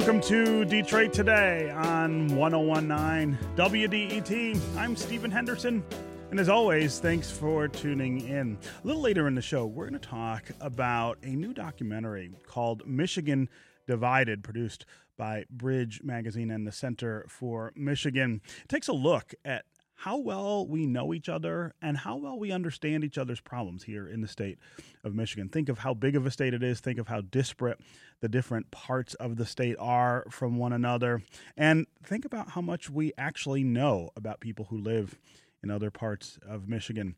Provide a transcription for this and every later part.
Welcome to Detroit Today on 1019 WDET. I'm Stephen Henderson. And as always, thanks for tuning in. A little later in the show, we're going to talk about a new documentary called Michigan Divided, produced by Bridge Magazine and the Center for Michigan. It takes a look at how well we know each other and how well we understand each other's problems here in the state of Michigan. Think of how big of a state it is, think of how disparate the different parts of the state are from one another, and think about how much we actually know about people who live in other parts of Michigan.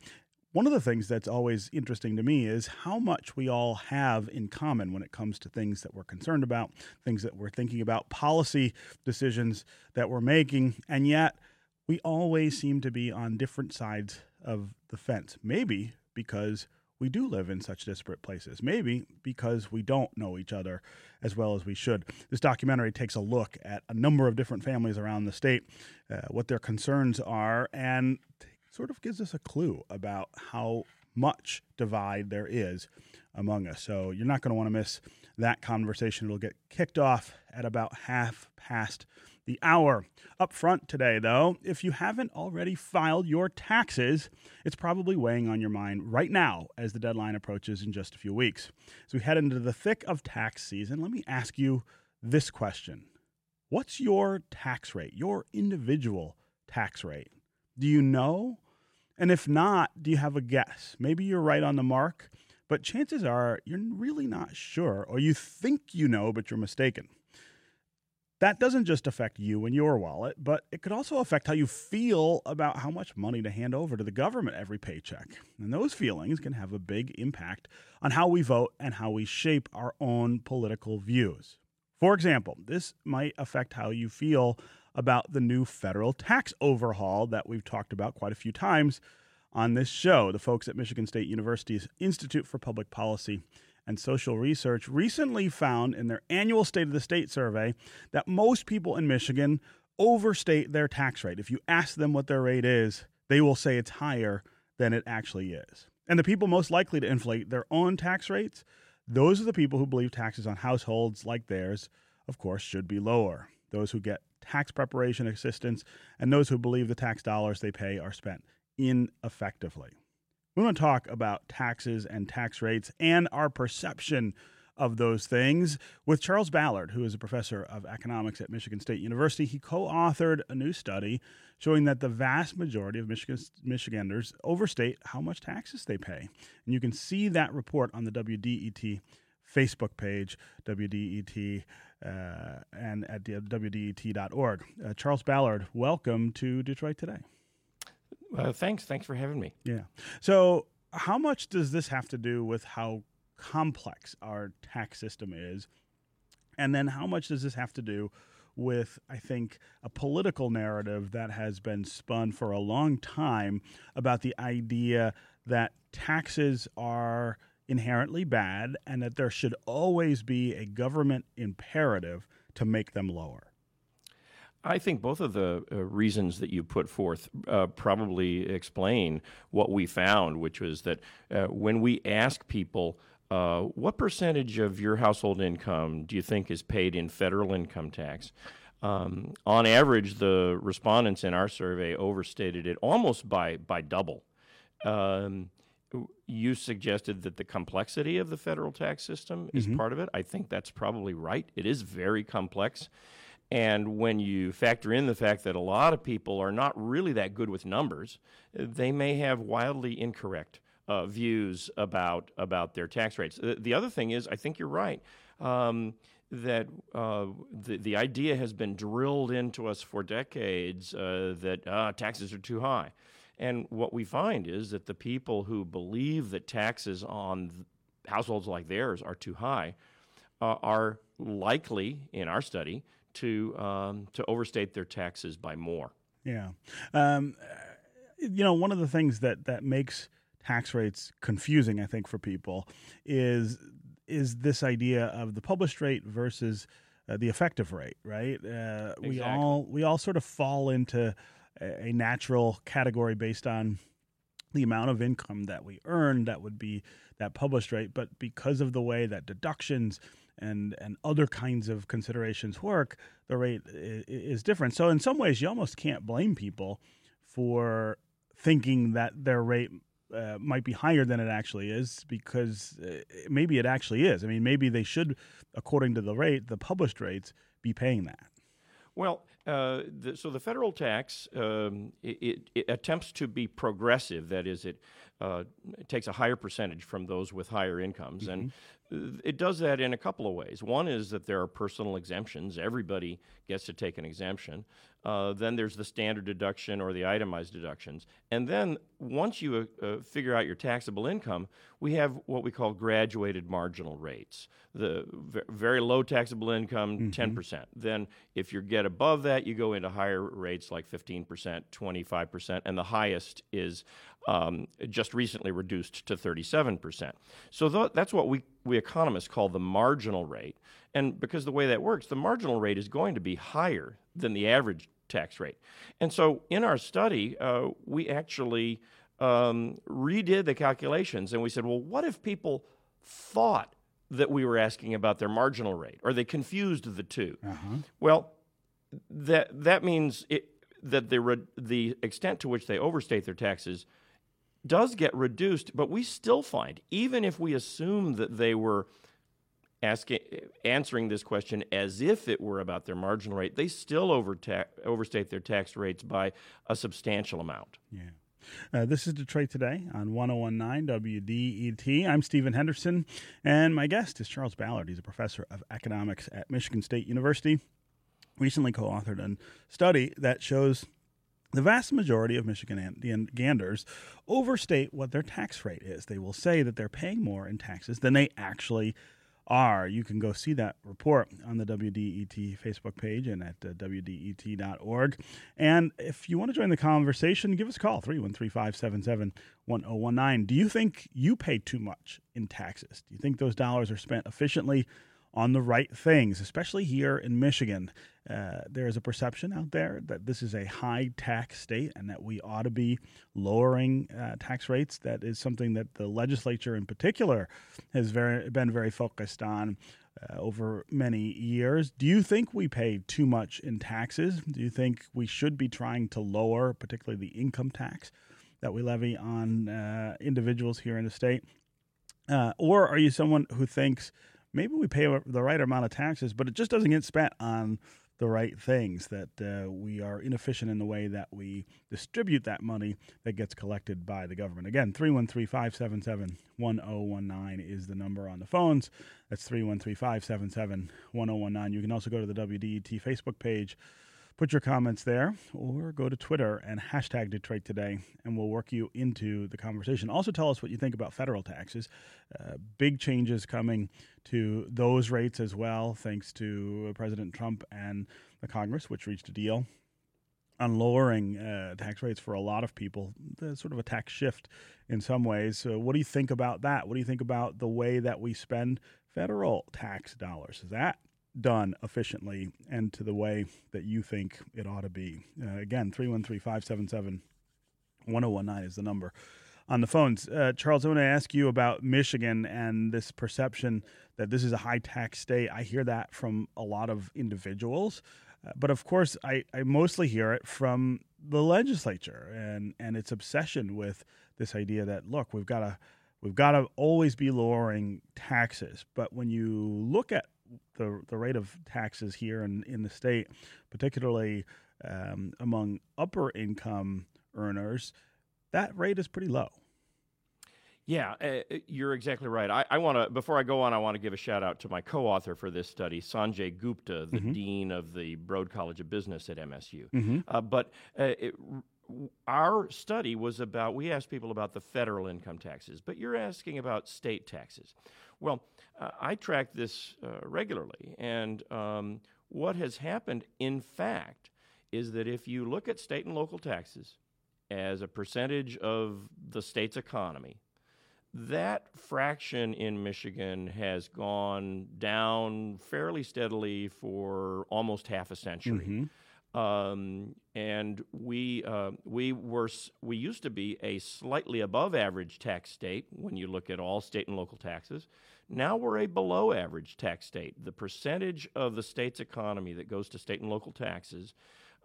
One of the things that's always interesting to me is how much we all have in common when it comes to things that we're concerned about, things that we're thinking about, policy decisions that we're making, and yet we always seem to be on different sides of the fence. Maybe because we do live in such disparate places. Maybe because we don't know each other as well as we should. This documentary takes a look at a number of different families around the state, uh, what their concerns are, and sort of gives us a clue about how much divide there is among us. So you're not going to want to miss that conversation. It'll get kicked off at about half past the hour. Up front today, though, if you haven't already filed your taxes, it's probably weighing on your mind right now as the deadline approaches in just a few weeks. As we head into the thick of tax season, let me ask you this question What's your tax rate, your individual tax rate? Do you know? And if not, do you have a guess? Maybe you're right on the mark, but chances are you're really not sure, or you think you know, but you're mistaken. That doesn't just affect you and your wallet, but it could also affect how you feel about how much money to hand over to the government every paycheck. And those feelings can have a big impact on how we vote and how we shape our own political views. For example, this might affect how you feel about the new federal tax overhaul that we've talked about quite a few times on this show. The folks at Michigan State University's Institute for Public Policy and Social Research recently found in their annual State of the State survey that most people in Michigan overstate their tax rate. If you ask them what their rate is, they will say it's higher than it actually is. And the people most likely to inflate their own tax rates, those are the people who believe taxes on households like theirs, of course, should be lower. Those who get tax preparation assistance and those who believe the tax dollars they pay are spent ineffectively. We want to talk about taxes and tax rates and our perception of those things with Charles Ballard, who is a professor of economics at Michigan State University. He co authored a new study showing that the vast majority of Michigan, Michiganders overstate how much taxes they pay. And you can see that report on the WDET Facebook page, WDET, uh, and at WDET.org. Uh, Charles Ballard, welcome to Detroit Today. Uh, thanks. Thanks for having me. Yeah. So, how much does this have to do with how complex our tax system is? And then, how much does this have to do with, I think, a political narrative that has been spun for a long time about the idea that taxes are inherently bad and that there should always be a government imperative to make them lower? I think both of the uh, reasons that you put forth uh, probably explain what we found, which was that uh, when we ask people, uh, what percentage of your household income do you think is paid in federal income tax? Um, on average, the respondents in our survey overstated it almost by, by double. Um, you suggested that the complexity of the federal tax system is mm-hmm. part of it. I think that's probably right. It is very complex. And when you factor in the fact that a lot of people are not really that good with numbers, they may have wildly incorrect uh, views about about their tax rates. The, the, other thing is, I think you're right. Um, that uh, the, the idea has been drilled into us for decades uh, that uh, taxes are too high. And what we find is that the people who believe that taxes on households like theirs are too high uh, are likely, in our study, to um, to overstate their taxes by more. Yeah, um, you know, one of the things that that makes tax rates confusing, I think, for people is is this idea of the published rate versus uh, the effective rate, right? Uh, exactly. We all we all sort of fall into a, a natural category based on the amount of income that we earn that would be that published rate but because of the way that deductions and and other kinds of considerations work the rate is, different so in some ways you almost can't blame people for thinking that their rate uh, might be higher than it actually is because uh, maybe it actually is. I mean, maybe they should, according to the rate, the published rates, be paying that. Well, uh, the, so the federal tax um, it, it, attempts to be progressive. That is, it, uh, it, takes a higher percentage from those with higher incomes, mm-hmm. and it does that in a couple of ways. One is that there are personal exemptions. Everybody gets to take an exemption. Uh, then there's the standard deduction or the itemized deductions. And then once you uh, uh, figure out your taxable income, we have what we call graduated marginal rates. The v- very low taxable income, mm-hmm. 10%. Then if you get above that, you go into higher rates like 15%, 25%, and the highest is um, just recently reduced to 37%. So th- that's what we, we economists call the marginal rate. And because the way that works, the marginal rate is going to be higher than the average tax rate. And so in our study, uh, we actually um, redid the calculations and we said, well, what if people thought that we were asking about their marginal rate or they confused the 2 uh-huh. Well, that, that means it, that the, re- the extent to which they overstate their taxes does get reduced, but we still find, even if we assume that they were asking, answering this question as if it were about their marginal rate, they still overstate their tax rates by a substantial amount. Yeah. Uh, this is Detroit Today on 1019 WDET. I'm Stephen Henderson, and my guest is Charles Ballard. He's a professor of economics at Michigan State University. Recently co authored a study that shows the vast majority of Michiganders overstate what their tax rate is. They will say that they're paying more in taxes than they actually are. You can go see that report on the WDET Facebook page and at uh, WDET.org. And if you want to join the conversation, give us a call 313 577 1019. Do you think you pay too much in taxes? Do you think those dollars are spent efficiently? On the right things, especially here in Michigan. Uh, there is a perception out there that this is a high tax state and that we ought to be lowering uh, tax rates. That is something that the legislature, in particular, has very, been very focused on. Uh, over many years. Do you think we pay too much in taxes? Do you think we should be trying to lower, particularly the income tax that we levy on uh, individuals here in the state? Uh, or are you someone who thinks maybe we pay the right amount of taxes, but it just doesn't get spent on the right things, that uh, we are inefficient in the way that we distribute that money that gets collected by the government. Again, 313 577 1019 is the number on the phones. That's 313 577 1019. You can also go to the WDET Facebook page put your comments there or go to Twitter and hashtag Detroit Today, and we'll work you into the conversation. Also, tell us what you think about federal taxes. Uh, big changes coming to those rates as well, thanks to President Trump and the Congress, which reached a deal on lowering uh, tax rates for a lot of people, the sort of a tax shift in some ways. So what do you think about that? What do you think about the way that we spend federal tax dollars? Is that done efficiently and to the way that you think it ought to be. Uh, again, 313 577 1019 is the number on the phones. Uh, Charles, I want to ask you about Michigan and this perception that this is a high tax state. I hear that from a lot of individuals. Uh, but of course, I, I mostly hear it from the legislature and, and its obsession with this idea that, look, we've got to we've got to always be lowering taxes. But when you look at the the rate of taxes here in in the state, particularly um, among upper income earners, that rate is pretty low. Yeah, uh, you're exactly right. I, I want to before I go on, I want to give a shout out to my co-author for this study, Sanjay Gupta, the mm-hmm. dean of the Broad College of Business at MSU. Mm-hmm. Uh, but uh, it, our study was about we asked people about the federal income taxes, but you're asking about state taxes. Well, uh, I track this uh, regularly, and um, what has happened, in fact, is that if you look at state and local taxes as a percentage of the state's economy, that fraction in Michigan has gone down fairly steadily for almost half a century. Mm-hmm. Um, and we uh, we were we used to be a slightly above average tax state when you look at all state and local taxes. Now we're a below average tax state. The percentage of the state's economy that goes to state and local taxes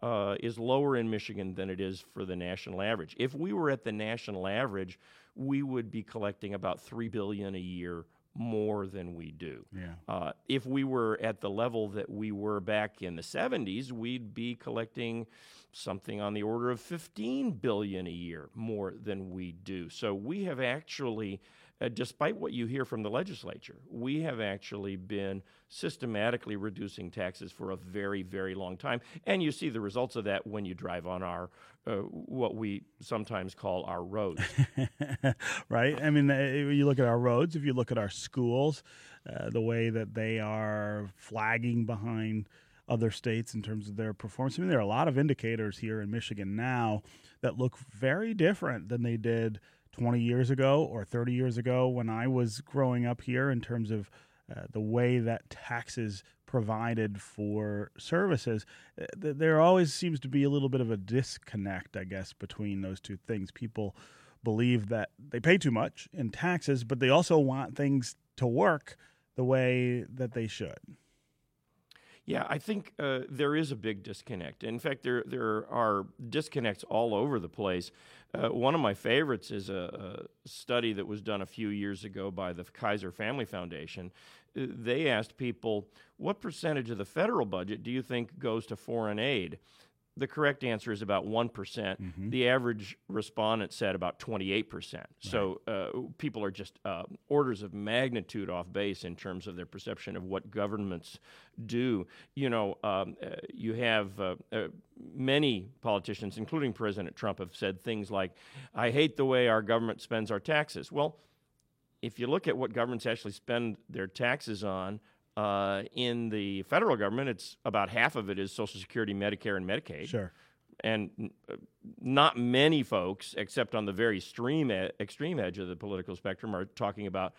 uh, is lower in Michigan than it is for the national average. If we were at the national average, we would be collecting about three billion a year more than we do. Yeah. Uh, if we were at the level that we were back in the 70s, we'd be collecting something on the order of 15 billion a year more than we do. So we have actually uh, despite what you hear from the legislature, we have actually been systematically reducing taxes for a very, very long time. And you see the results of that when you drive on our, uh, what we sometimes call our roads. right? I mean, uh, you look at our roads, if you look at our schools, uh, the way that they are flagging behind other states in terms of their performance. I mean, there are a lot of indicators here in Michigan now that look very different than they did 20 years ago or 30 years ago when I was growing up here in terms of uh, the way that taxes provided for services. Uh, there always seems to be a little bit of a disconnect, I guess, between those two things. People believe that they pay too much in taxes, but they also want things to work the way that they should. Yeah, I think uh, there is a big disconnect. In fact, there there are disconnects all over the place. Uh, one of my favorites is a, a, study that was done a few years ago by the Kaiser Family Foundation. Uh, they asked people, "What percentage of the federal budget do you think goes to foreign aid?" The correct answer is about 1%. percent mm hmm The average respondent said about 28%. Right. So uh, people are just uh, orders of magnitude off base in terms of their perception of what governments do. You know, um, uh, you have uh, uh, many politicians, including President Trump, have said things like, I hate the way our government spends our taxes. Well, if you look at what governments actually spend their taxes on, uh, in the federal government, it's about half of it is Social Security, Medicare, and Medicaid. Sure. And uh, not many folks, except on the very extreme, extreme edge of the political spectrum, are talking about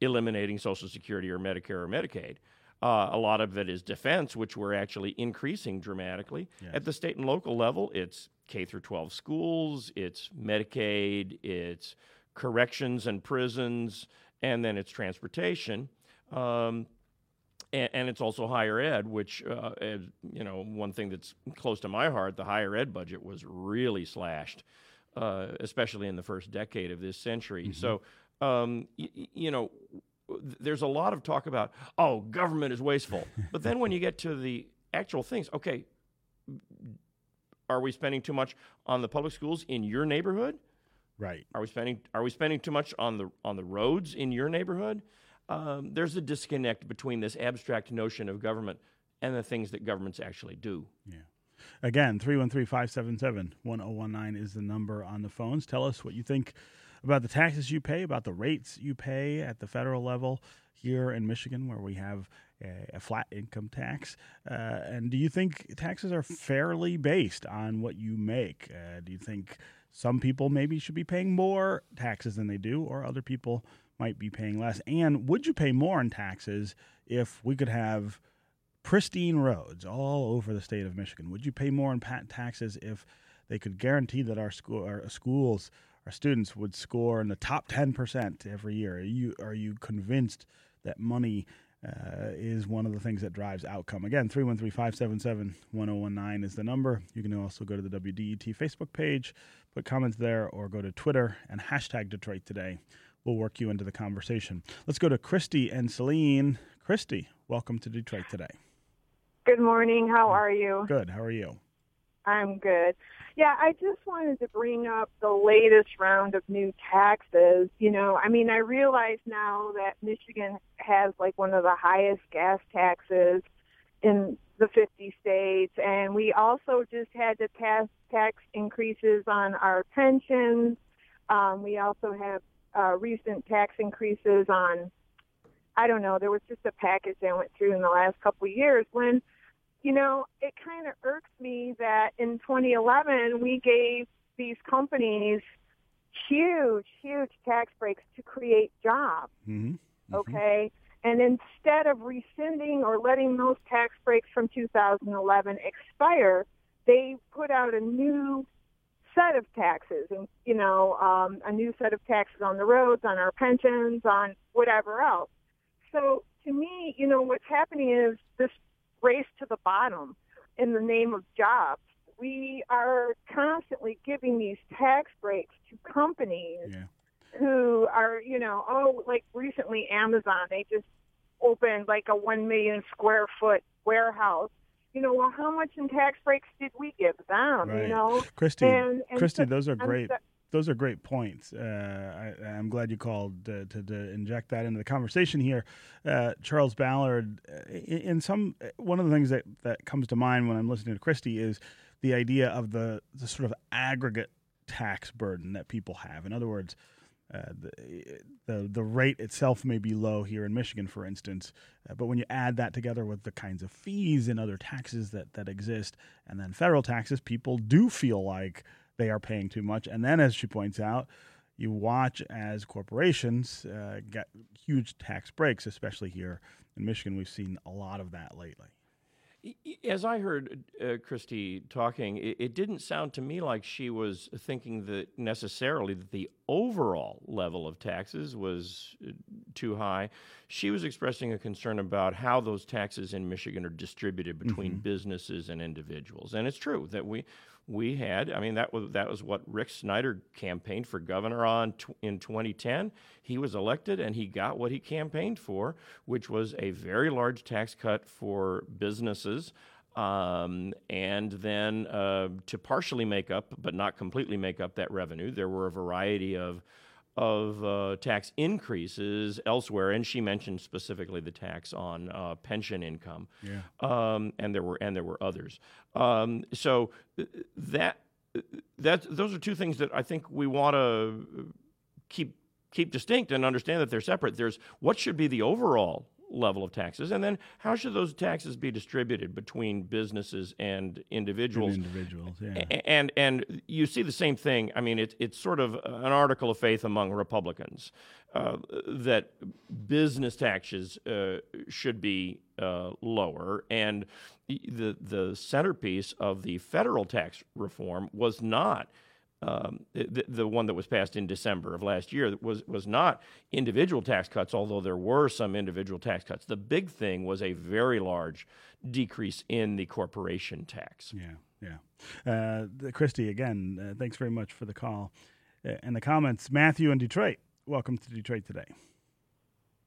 eliminating Social Security or Medicare or Medicaid. Uh, a lot of it is defense, which we're actually increasing dramatically. Yes. At the state and local level, it's K through 12 schools, it's Medicaid, it's corrections and prisons, and then it's transportation. Um, and, and, it's also higher ed, which uh, is, you know one thing that's close to my heart. The higher ed budget was really slashed, uh, especially in the first decade of this century. Mm-hmm. So um, y- you know, there's a lot of talk about oh, government is wasteful, but then when you get to the actual things, okay, are we spending too much on the public schools in your neighborhood? Right. Are we spending Are we spending too much on the on the roads in your neighborhood? Um, there's a disconnect between this abstract notion of government and the things that governments actually do. Yeah. Again, 313 577 1019 is the number on the phones. Tell us what you think about the taxes you pay, about the rates you pay at the federal level here in Michigan, where we have a, a flat income tax. Uh, and do you think taxes are fairly based on what you make? Uh, do you think some people maybe should be paying more taxes than they do, or other people might be paying less? And would you pay more in taxes if we could have pristine roads all over the state of Michigan? Would you pay more in taxes if they could guarantee that our school, our schools, our students would score in the top ten percent every year? Are you are you convinced that money uh, is one of the things that drives outcome. Again, 313 577 1019 is the number. You can also go to the WDET Facebook page, put comments there, or go to Twitter and hashtag Detroit Today we'll work you into the conversation. Let's go to Christy and Saline. Christy, welcome to Detroit today. Good morning. How are you? Good. How are you? I'm good. Yeah, I just wanted to bring up the latest round of new taxes. You know, I mean, I realize now that Michigan has like one of the highest gas taxes in the 50 states, and we also just had to pass tax increases on our pensions. Um, we also have uh, recent tax increases on, I don't know, there was just a package that went through in the last couple of years when, you know, it kind of irks me that in 2011 we gave these companies huge, huge tax breaks to create jobs. Mm-hmm. Mm-hmm. Okay. And instead of rescinding or letting those tax breaks from 2011 expire, they put out a new set of taxes and you know um, a new set of taxes on the roads on our pensions on whatever else so to me you know what's happening is this race to the bottom in the name of jobs we are constantly giving these tax breaks to companies Yeah. who are you know oh like recently amazon they just opened like a one million square foot warehouse you know well how much in tax breaks did we give them Right. you know Christy, and, and Christy, so- those are great. so- Those are great points. Uh, I, I'm glad you called to, to, to inject that into the conversation here. Uh, Charles Ballard, uh, in, in some one of the things that, that comes to mind when I'm listening to Christy is the idea of the, the sort of aggregate tax burden that people have. In other words, uh, the, the the rate itself may be low here in Michigan, for instance, uh, but when you add that together with the kinds of fees and other taxes that, that exist, and then federal taxes, people do feel like they are paying too much. And then, as she points out, you watch as corporations uh, get huge tax breaks, especially here in Michigan. We've seen a lot of that lately. As I heard uh, Christy talking, it, it didn't sound to me like she was thinking that necessarily that the overall level of taxes was uh, too high. She was expressing a concern about how those taxes in Michigan are distributed between businesses and individuals. And it's true that we we had. I mean, that was that was what Rick Snyder campaigned for governor on tw- in 2010. He was elected, and he got what he campaigned for, which was a very large tax cut for businesses. Um, and then uh, to partially make up, but not completely make up that revenue, there were a variety of of uh, tax increases elsewhere, and she mentioned specifically the tax on uh, pension income. Yeah. Um, and there were and there were others. Um, so that that those are two things that I think we want to keep keep distinct and understand that they're separate. There's what should be the overall level of taxes, and then how should those taxes be distributed between businesses and individuals. And Individuals, yeah. A- and and you see the same thing. I mean, it's it's sort of an article of faith among Republicans uh, that business taxes uh, should be uh, lower, and the the centerpiece of the federal tax reform was not. Um, the, the one that was passed in December of last year was was not individual tax cuts, although there were some individual tax cuts. The big thing was a very large decrease in the corporation tax. Yeah, yeah. Uh, Christy, again, uh, thanks very much for the call uh, and the comments. Matthew in Detroit, welcome to Detroit today.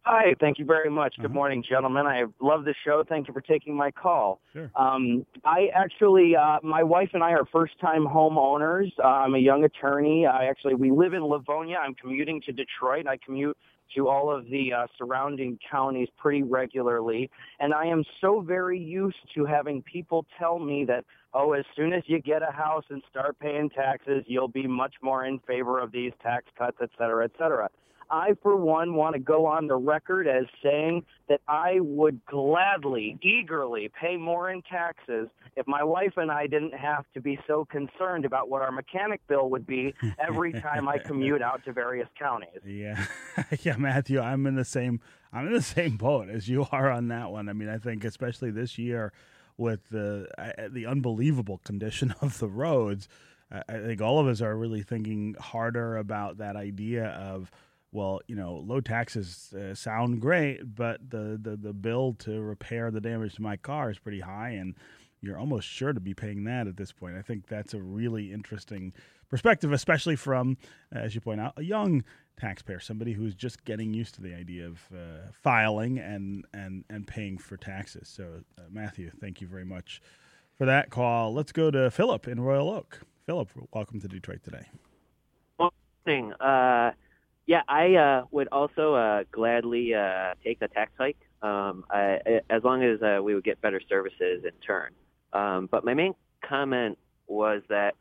Hi, thank you very much. Good Uh-huh. morning, gentlemen. I love the show. Thank you for taking my call. Sure. Um, I actually, uh, my wife and I are first-time homeowners. Uh, I'm a young attorney. I actually, we live in Livonia. I'm commuting to Detroit. I commute to all of the uh, surrounding counties pretty regularly, and I am so very used to having people tell me that, oh, as soon as you get a house and start paying taxes, you'll be much more in favor of these tax cuts, et cetera, et cetera. I, for one, want to go on the record as saying that I would gladly, eagerly pay more in taxes if my wife and I didn't have to be so concerned about what our mechanic bill would be every time I commute out to various counties. Yeah, yeah, Matthew, I'm in the same I'm in the same boat as you are on that one. I mean, I think especially this year with the uh, the unbelievable condition of the roads, I I think all of us are really thinking harder about that idea of well, you know, low taxes uh, sound great, but the, the the bill to repair the damage to my car is pretty high, and you're almost sure to be paying that at this point. I think that's a really interesting perspective, especially from, uh, as you point out, a young taxpayer, somebody who's just getting used to the idea of uh, filing and, and, and paying for taxes. So, uh, Matthew, thank you very much for that call. Let's go to Philip in Royal Oak. Philip, welcome to Detroit today. Morning. Yeah, I uh, would also uh, gladly uh, take the tax hike um, I, as long as uh, we would get better services in turn. Um, but my main comment was that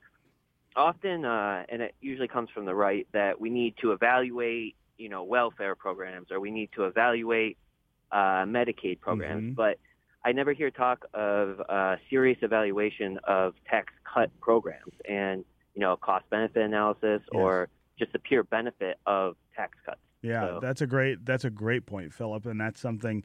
often, uh, and it usually comes from the right, that we need to evaluate, you know, welfare programs or we need to evaluate uh, Medicaid programs. Mhm. But I never hear talk of uh, serious evaluation of tax cut programs and, you know, cost benefit analysis Yes. or just the pure benefit of tax cuts. Yeah, So- that's a great that's a great point, Philip, and that's something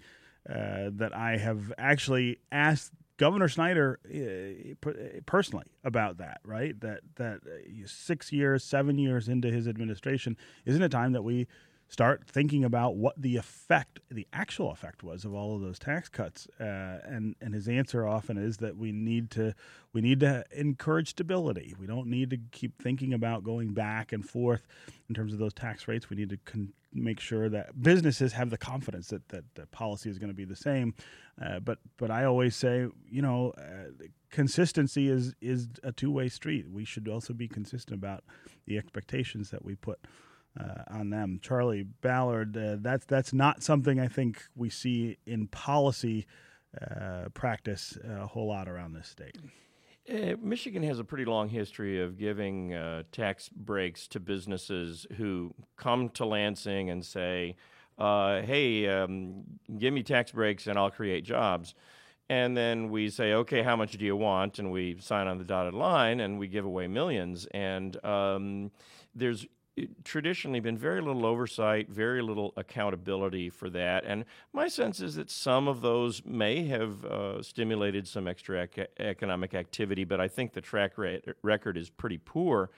uh, that I have actually asked Governor Snyder uh, personally about that, right? That that uh, six years, seven years into his administration, isn't it time that we start thinking about what the effect, the actual effect was of all of those tax cuts. Uh, and and his answer often is that we need to we need to encourage stability. We don't need to keep thinking about going back and forth in terms of those tax rates. We need to con- make sure that businesses have the confidence that that the policy is going to be the same. Uh, but but I always say, you know, uh, consistency is is a two way street. We should also be consistent about the expectations that we put uh, on them. Charlie Ballard, uh, that's that's not something I think we see in policy uh, practice a whole lot around this state. Uh, Michigan has a pretty long history of giving uh, tax breaks to businesses who come to Lansing and say, uh, "Hey, um, give me tax breaks and I'll create jobs." And then we say, okay, how much do you want? And we sign on the dotted line and we give away millions. And um, there's traditionally been very little oversight, very little accountability for that. And my sense is that some of those may have uh, stimulated some extra ec- economic activity, but I think the track record is pretty poor.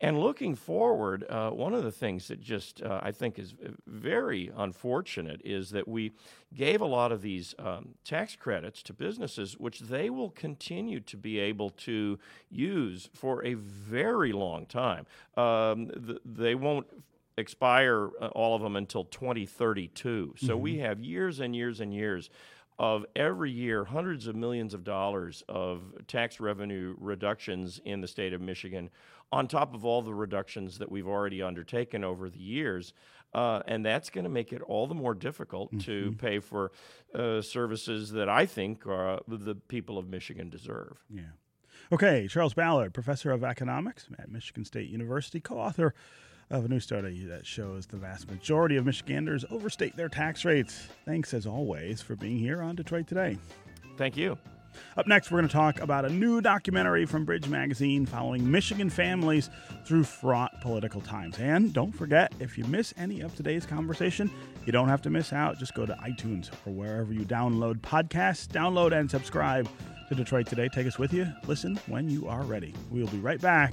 And looking forward, uh, one of the things that just uh, I think is very unfortunate is that we gave a lot of these um, tax credits to businesses, which they will continue to be able to use for a very long time. Um, th- they won't expire uh, all of them until 2032. So mm-hmm. we have years and years and years of every year hundreds of millions of dollars of tax revenue reductions in the state of Michigan on top of all the reductions that we've already undertaken over the years. Uh, and that's going to make it all the more difficult mm-hmm. to pay for uh, services that I think uh, the people of Michigan deserve. Yeah. Okay, Charles Ballard, professor of economics at Michigan State University, co author of a new study that shows the vast majority of Michiganders overstate their tax rates. Thanks, as always, for being here on Detroit Today. Thank you. Up next, we're going to talk about a new documentary from Bridge Magazine following Michigan families through fraught political times. And don't forget, if you miss any of today's conversation, you don't have to miss out. Just go to iTunes or wherever you download podcasts, download and subscribe to Detroit Today. Take us with you. Listen when you are ready. We'll be right back